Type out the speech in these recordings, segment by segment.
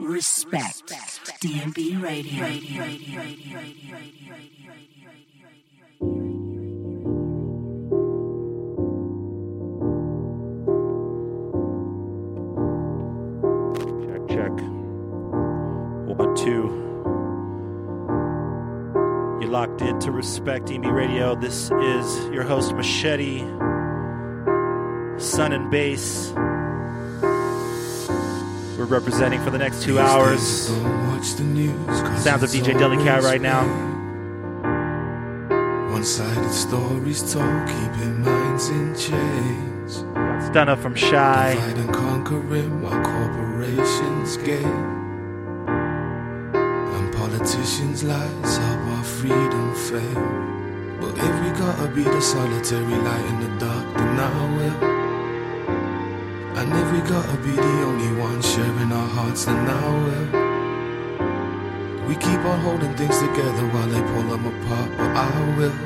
Respect. DNB Radio. Check, check. One, two. You're locked into Respect DNB Radio. This is your host, Machete, Sun and Bass. We're representing for the next two hours. Sounds of DJ Delicat right now. One-sided stories told, keeping minds in chains. Stunna from Shy. Divide and conquering while corporations gain. And politicians' lies help our freedom fail. But if we gotta be the solitary light in the dark, then I will. And if we gotta be the only one sharing our hearts, then I will. We keep on holding things together while they pull them apart, but I will.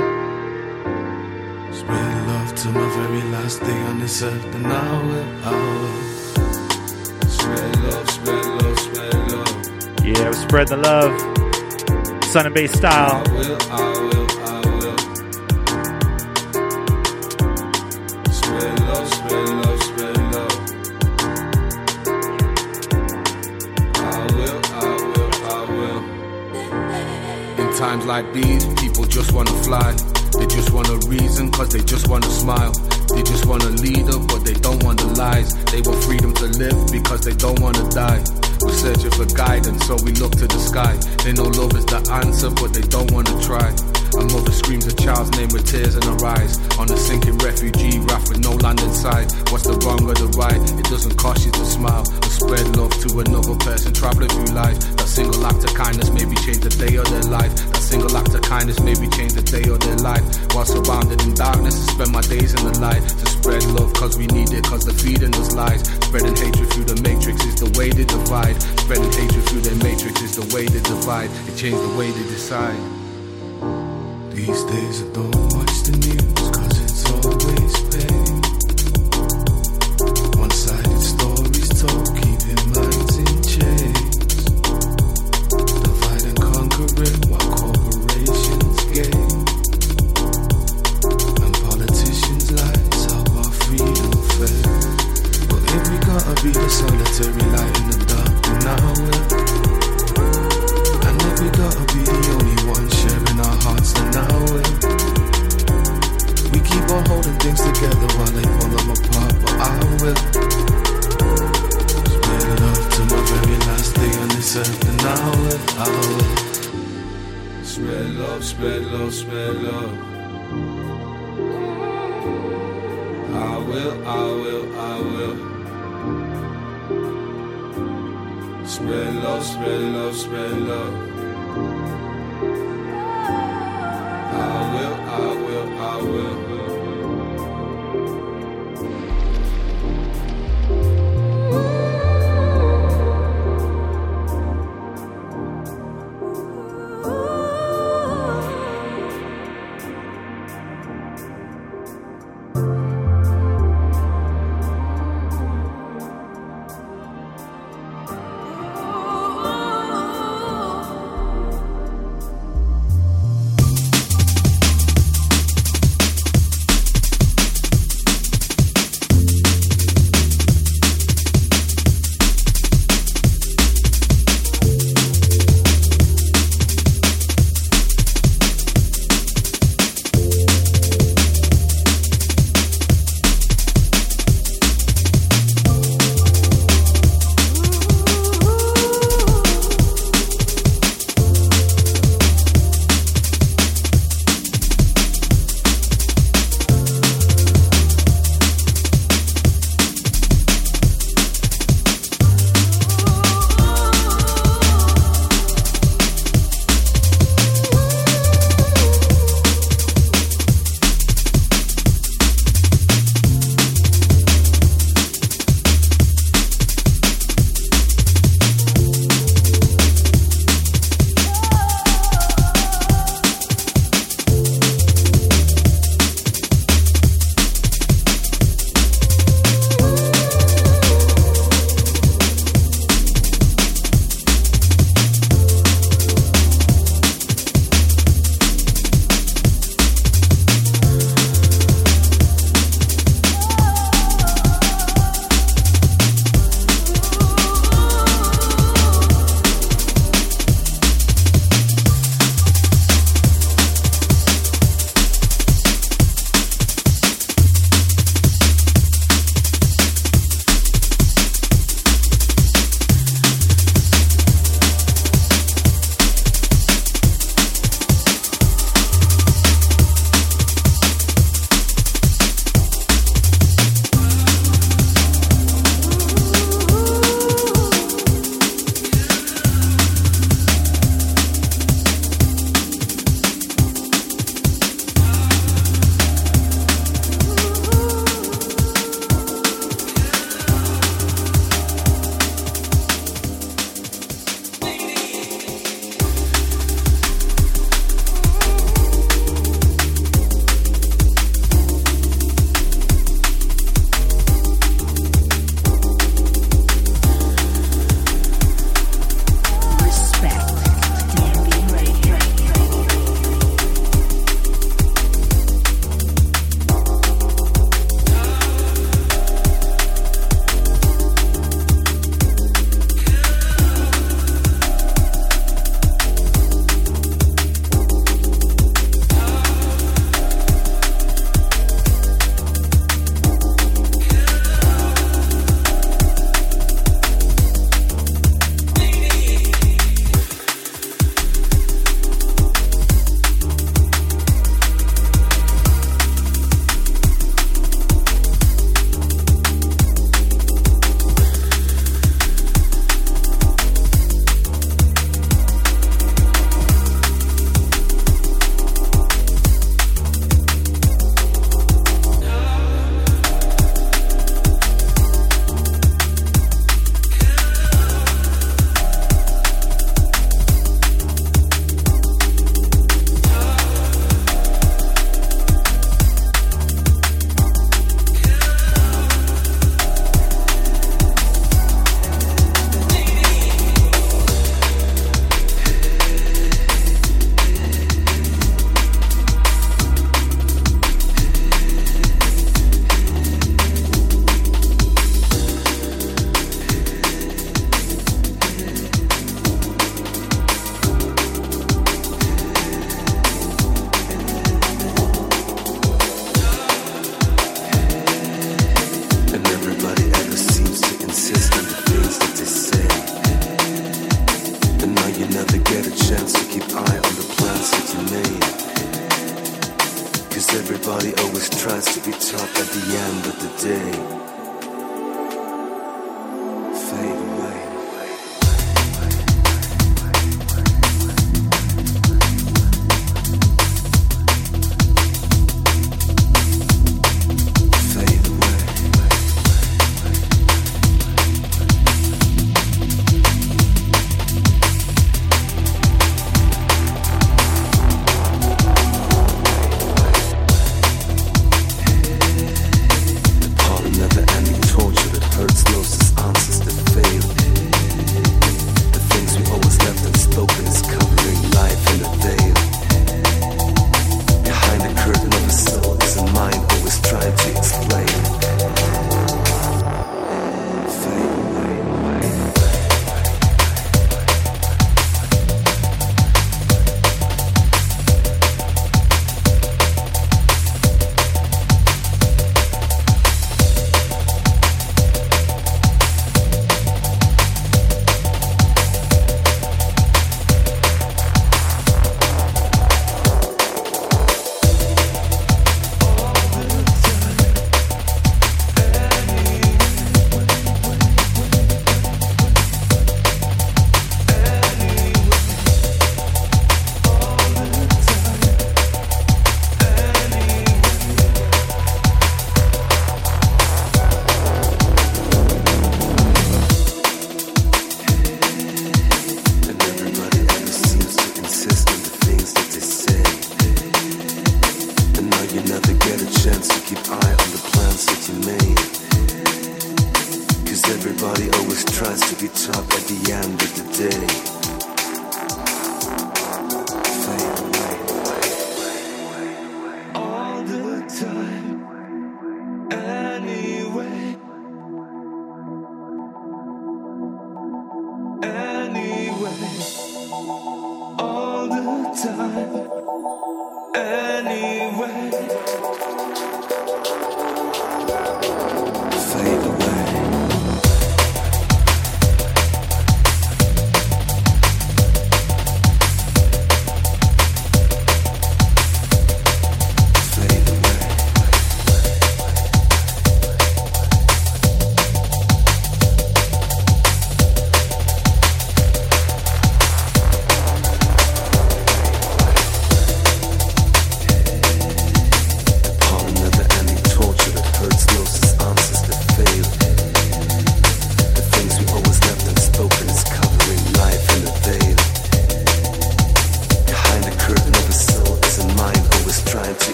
Spread love to my very last day on this earth, and I will, I will. Spread love, spread love, spread love. Yeah, we spread the love. Sun and Bass style. I will, I will. Times like these, people just wanna fly. They just want a reason, cause they just wanna smile. They just want a leader, but they don't want the lies. They want freedom to live because they don't wanna die. We're searching for guidance, so we look to the sky. They know love is the answer, but they don't wanna try. A mother screams a child's name with tears in her eyes. On a sinking refugee raft with no land in sight. What's the wrong or the right? It doesn't cost you to smile or spread love to another person traveling through life. That single act of kindness maybe change the day of their life. Single act of kindness maybe change the day or their life. While surrounded in darkness, I spend my days in the light. To spread love cause we need it, cause they're feeding us lies. Spreading hatred through the matrix is the way they divide. Spreading hatred through their matrix is the way they divide. It changed the way they decide. These days I don't watch the news cause it's always pain. Be the solitary light in the dark, then I will. And if we gotta be the only one sharing our hearts, then I will. We keep on holding things together while they pull them apart, but I will. Spread love to my very last day on this earth, and I will, I will. Spread love, spread love, spread love. I will, I will, I will. Spread love, spread love, spread love. I will, I will, I will.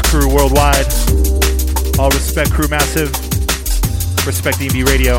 Crew Worldwide. All respect, Crew Massive. Respect EB Radio.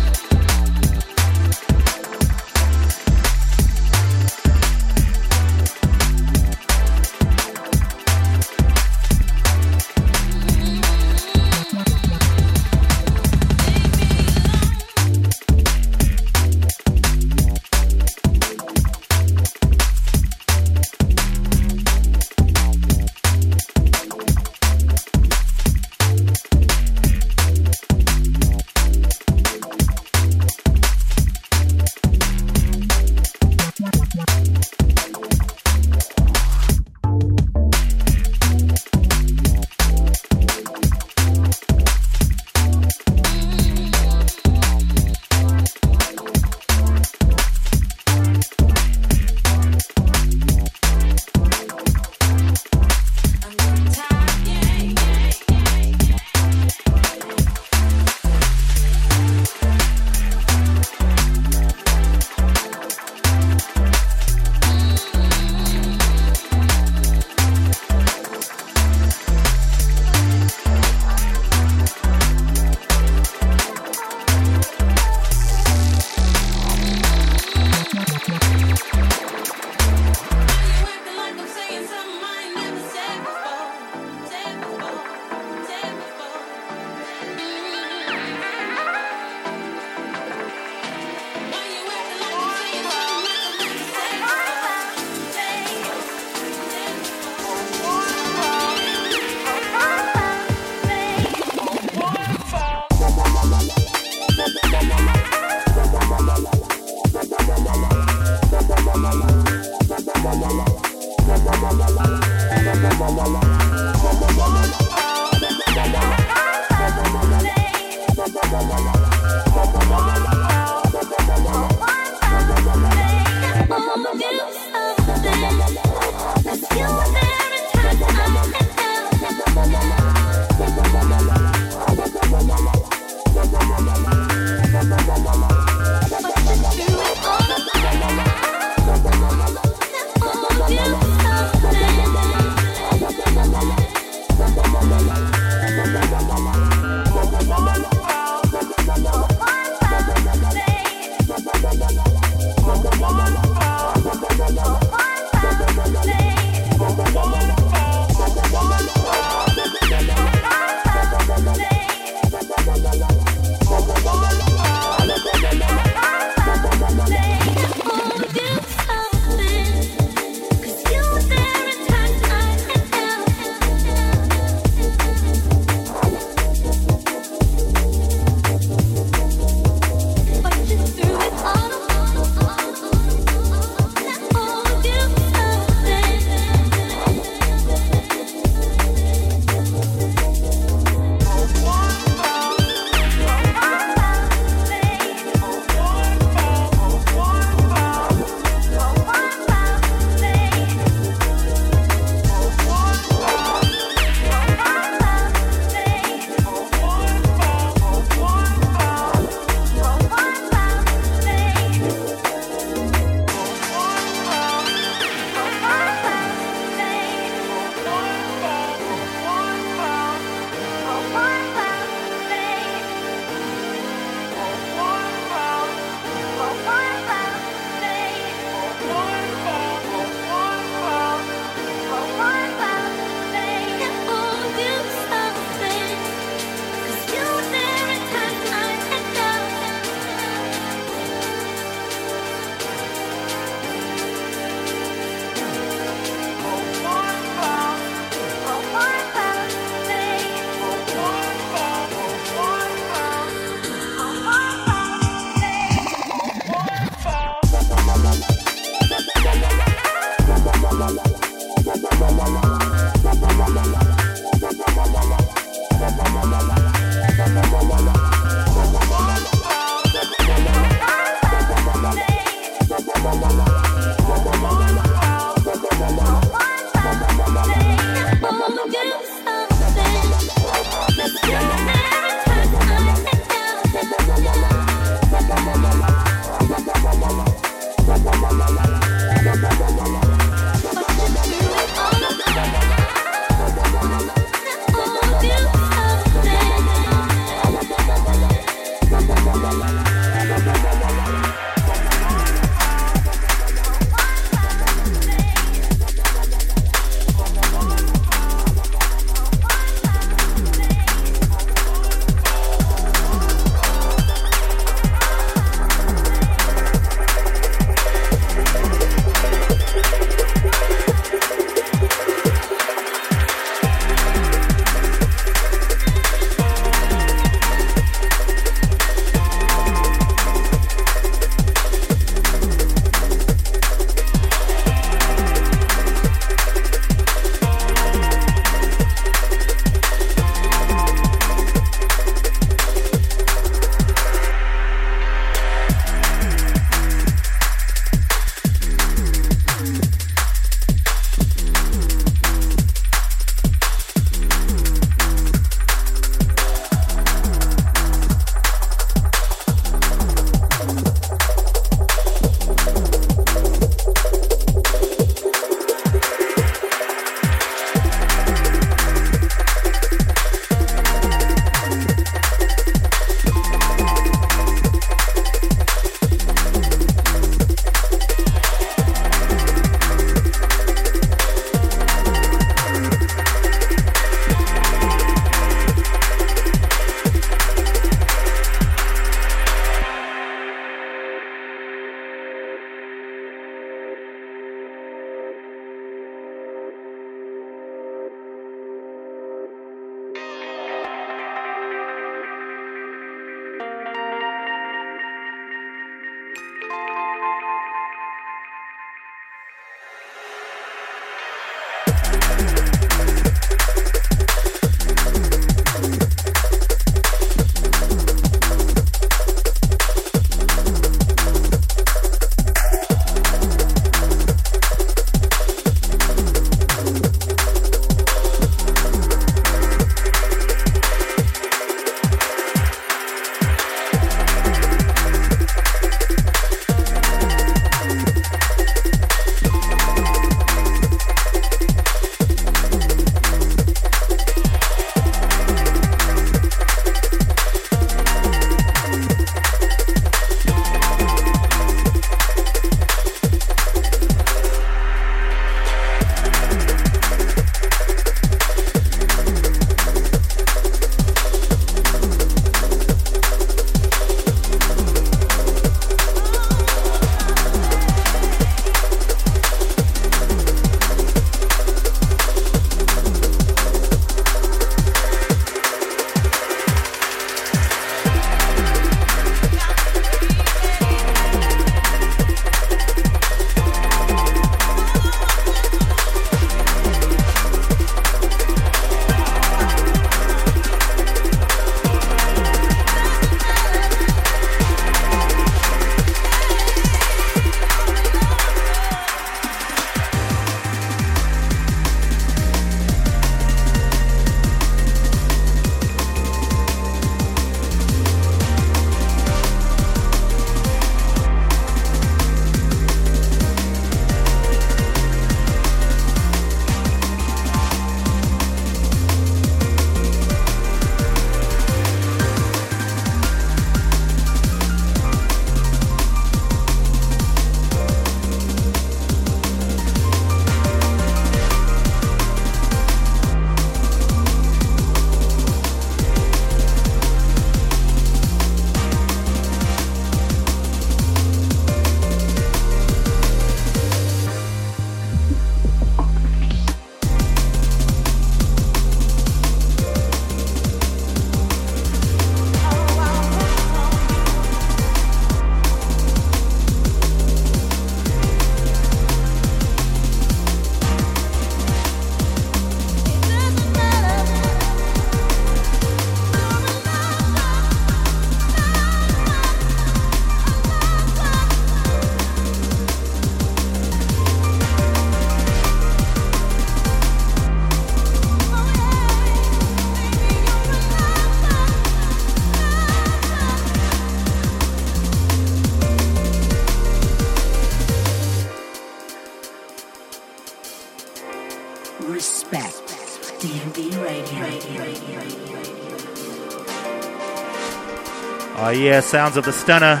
Oh yeah, sounds of the Stunna.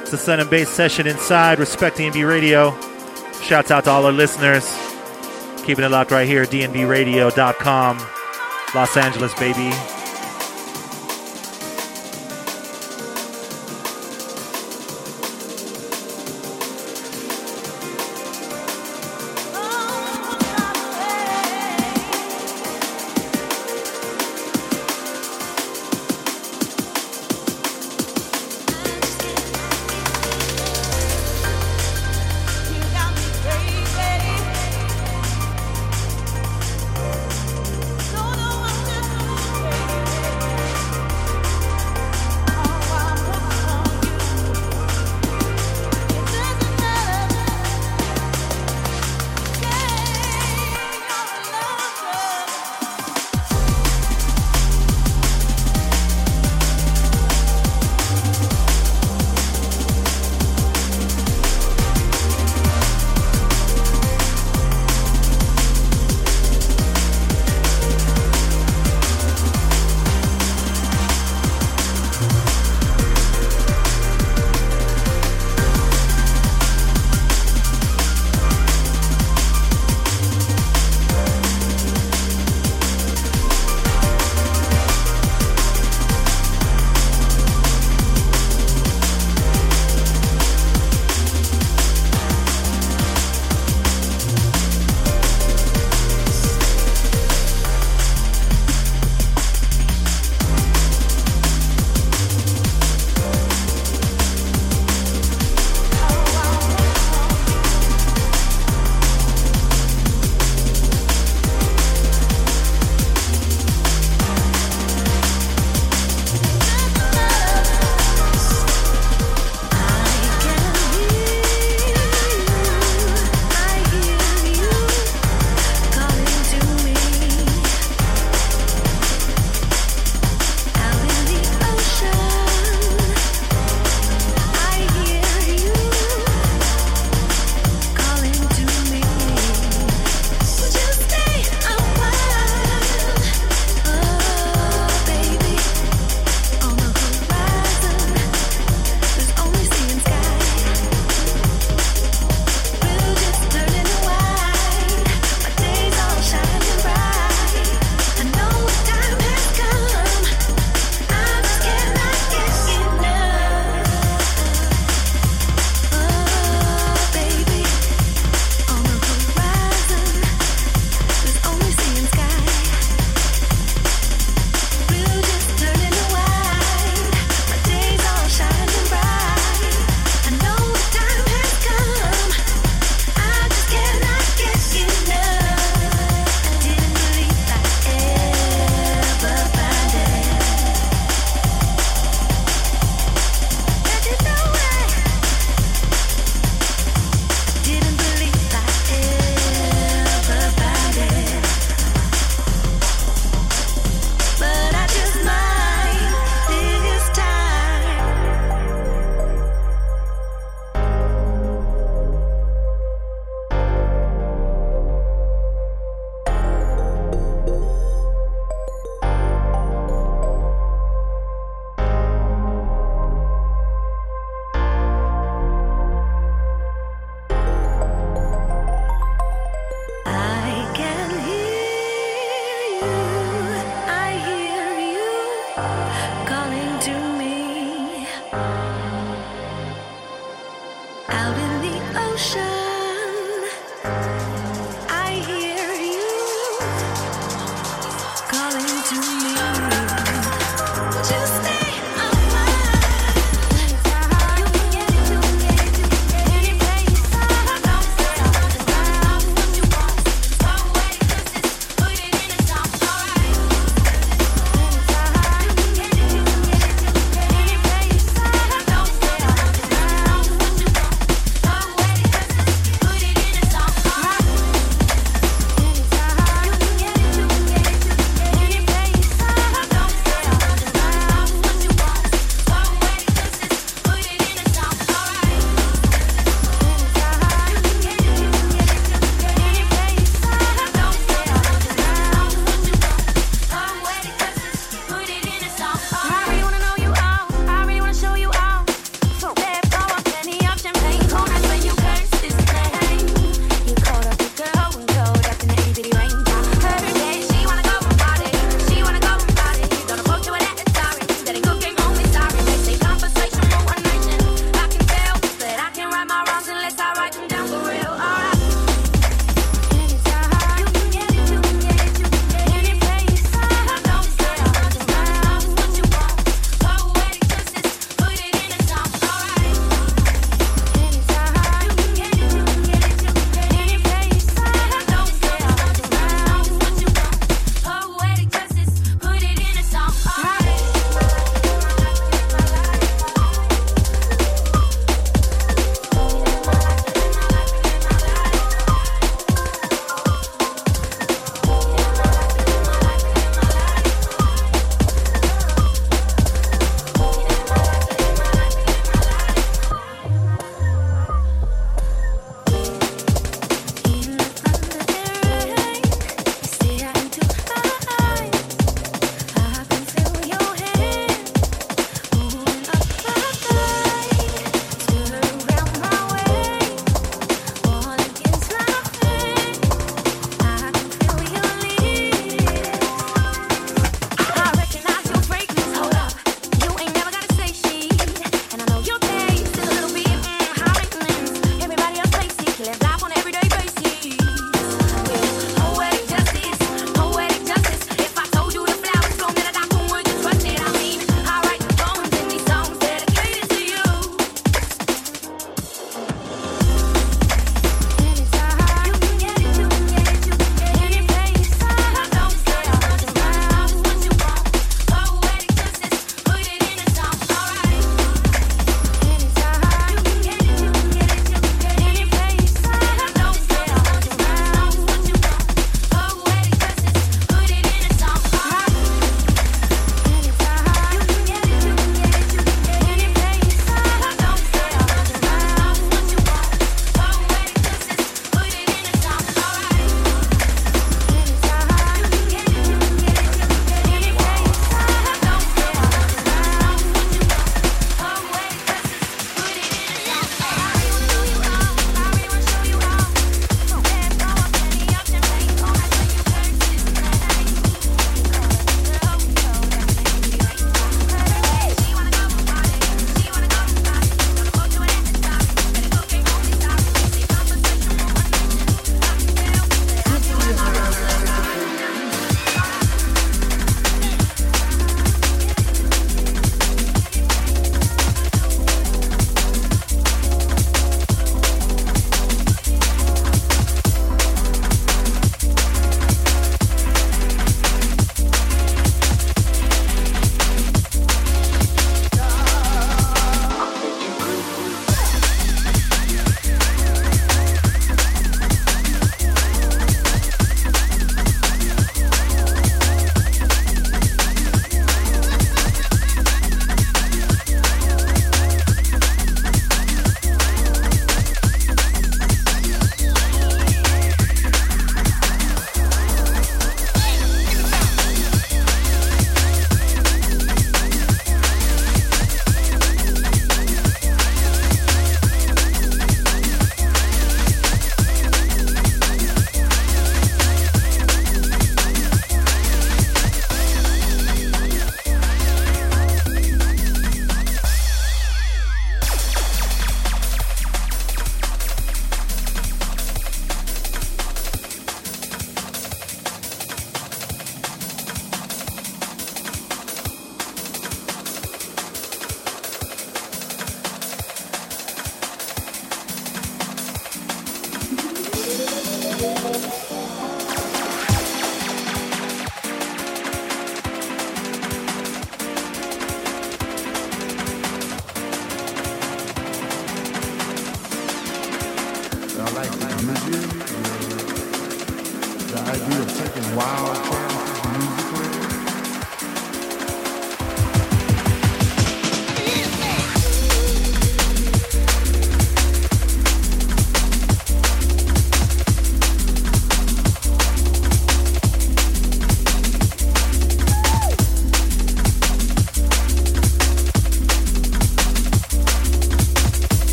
It's a Sun and Bass session inside Respect DNB Radio. Shouts out to all our listeners. Keeping it locked right here, at dnbradio.com. Los Angeles, baby.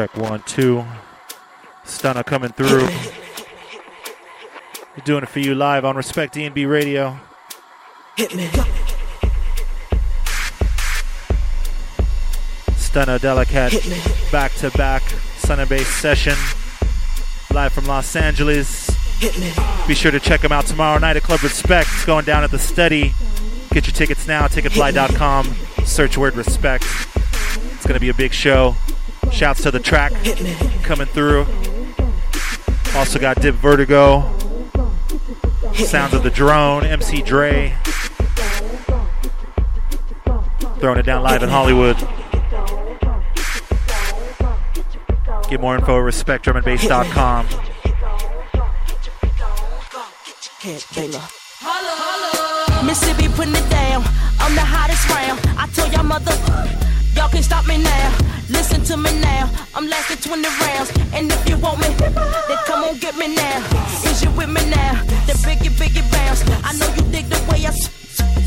Check one, two. Stunna coming through. We're doing it for you live on Respect DNB Radio. Hit me. Stunna Delicat back to back Sun and Bass session live from Los Angeles. Be sure to check them out tomorrow night at Club Respect. It's going down at the study. Get your tickets now, ticketfly.com. Search word respect. It's going to be a big show. Shouts to the track coming through. Also got Dip Vertigo, Sounds of the Drone, MC Dre. Throwing it down live in Hollywood. Get more info at respectdrumandbass.com. Mississippi putting it down. I'm the hottest round. I told y'all mother. Y'all can stop me now. Listen to me now. I'm lasting 20 rounds. And if you want me, then come on get me now. Is you with me now? Then big biggie big bounce. I know you dig the way I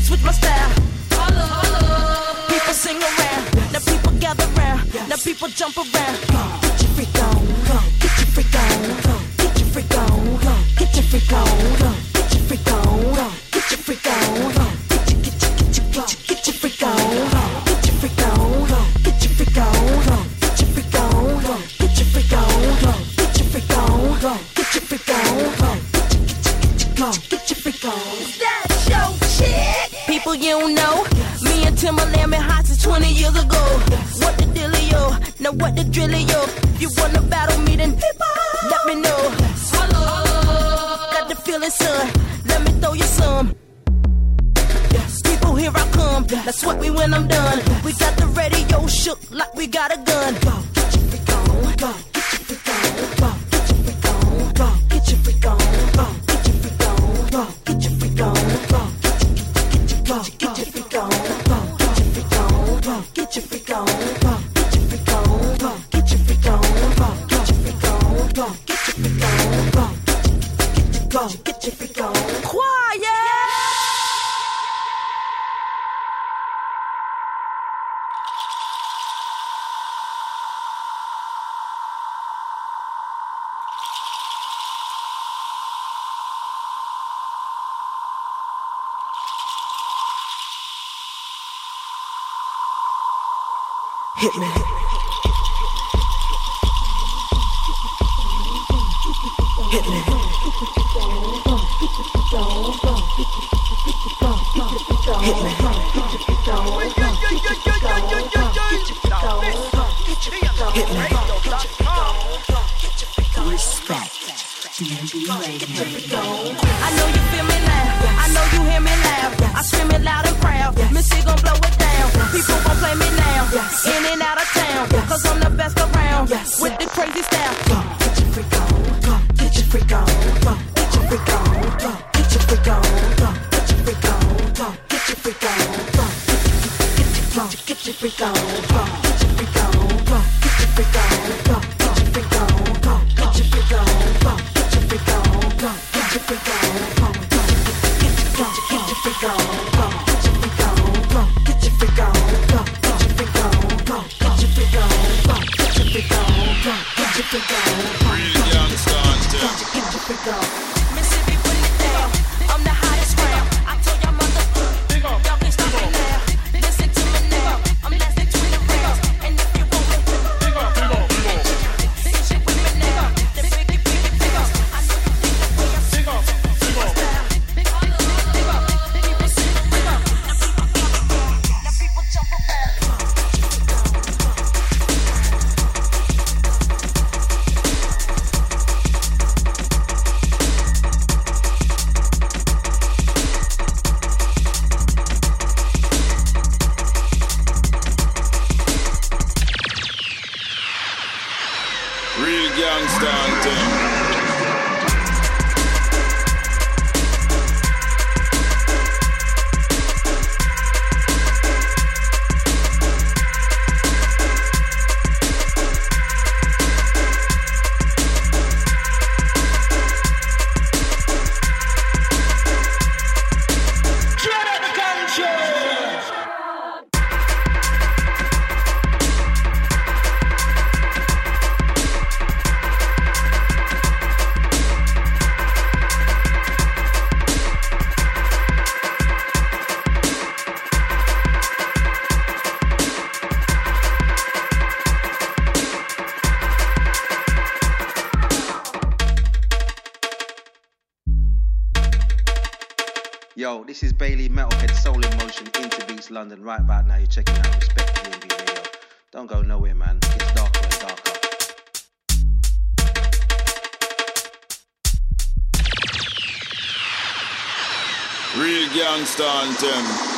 switch my style. People sing around. Now people gather round. Now people jump around. Get your freak on. Get your freak on. Get your freak on. Get your freak on. Get your freak on. Get your freak on. get your freak on. Is your chick? People you don't know. Me and Timbaland been hot since 20 years ago. Yes. What the dealio? Now what the drillio? If you wanna battle me, then People. let me know. Yes. Got the feeling, son. Let me throw you some. Yes. People, here I come. That's what we when I'm done. We got the radio shook like we got a gun. I know you feel me now. I know you hear me now. I scream it loud and proud. Missy gon' blow it down. People gon' play me now. In and out of town. I'm the best around. With the crazy style. Get your freak on. Get your freak on. Get your freak on. Get your freak on. Get your freak on. Get your freak on. Get your freak on. Get your freak on. Africa. Brilliant, Dante. Is Bailey Metalhead Soul in Motion into Beats London. Right about now, you're checking out Respect DNB Radio. Don't go nowhere, man. It's darker and darker. Real gangsta anthem.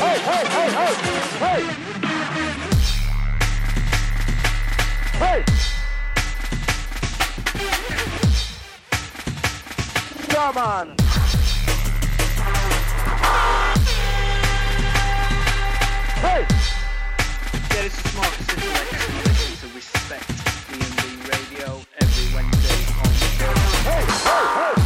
hey, hey, hey, hey, hey. Hey. Come on. Hey. Yeah, this is Mark Sisolek, and to Respect D&B Radio every Wednesday on the show. Hey, hey, hey.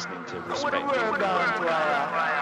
Listening to Respect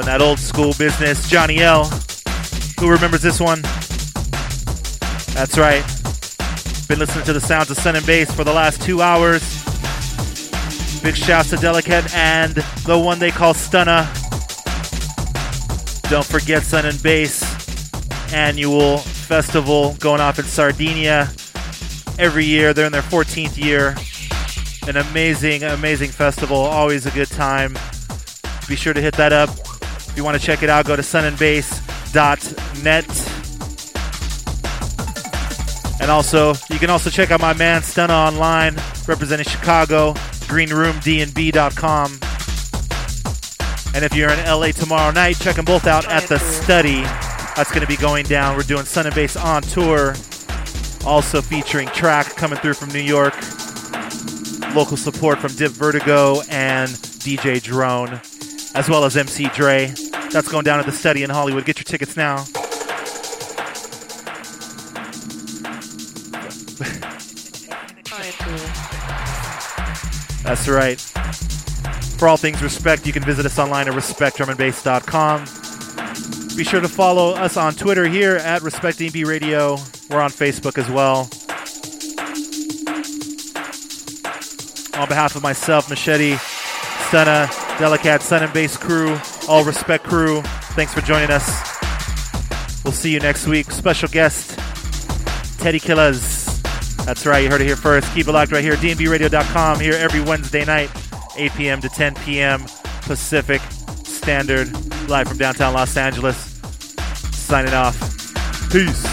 Dropping that old school business. Johnny L. Who remembers this one? That's right. Been listening to the sounds of Sun and Bass for the last two hours. Big shouts to Delicat and the one they call Stunna. Don't forget Sun and Bass annual festival going off in Sardinia every year. They're in their 14th year. An amazing, amazing festival. Always a good time. Be sure to hit that up. If you want to check it out, go to sunandbass.net. And also, you can also check out my man Stunna online, representing Chicago, greenroomdnb.com. And if you're in LA tomorrow night, check them both out at the study. That's going to be going down. We're doing Sun and Bass on tour. Also featuring track coming through from New York. Local support from Dip Vertigo and DJ Drone, as well as MC Dre. That's going down at the study in Hollywood. Get your tickets now. That's right. For all things respect, you can visit us online at respectdrumandbass.com. Be sure to follow us on Twitter here at Respect Radio. We're on Facebook as well. On behalf of myself, Machete, Stunna, Delicat, Sun and Bass crew, all Respect crew, thanks for joining us. We'll see you next week. Special guest, Teddy Killerz. That's right, you heard it here first. Keep it locked right here, dnbradio.com, here every Wednesday night, 8 p.m. to 10 p.m. Pacific Standard, live from downtown Los Angeles. Signing off. Peace.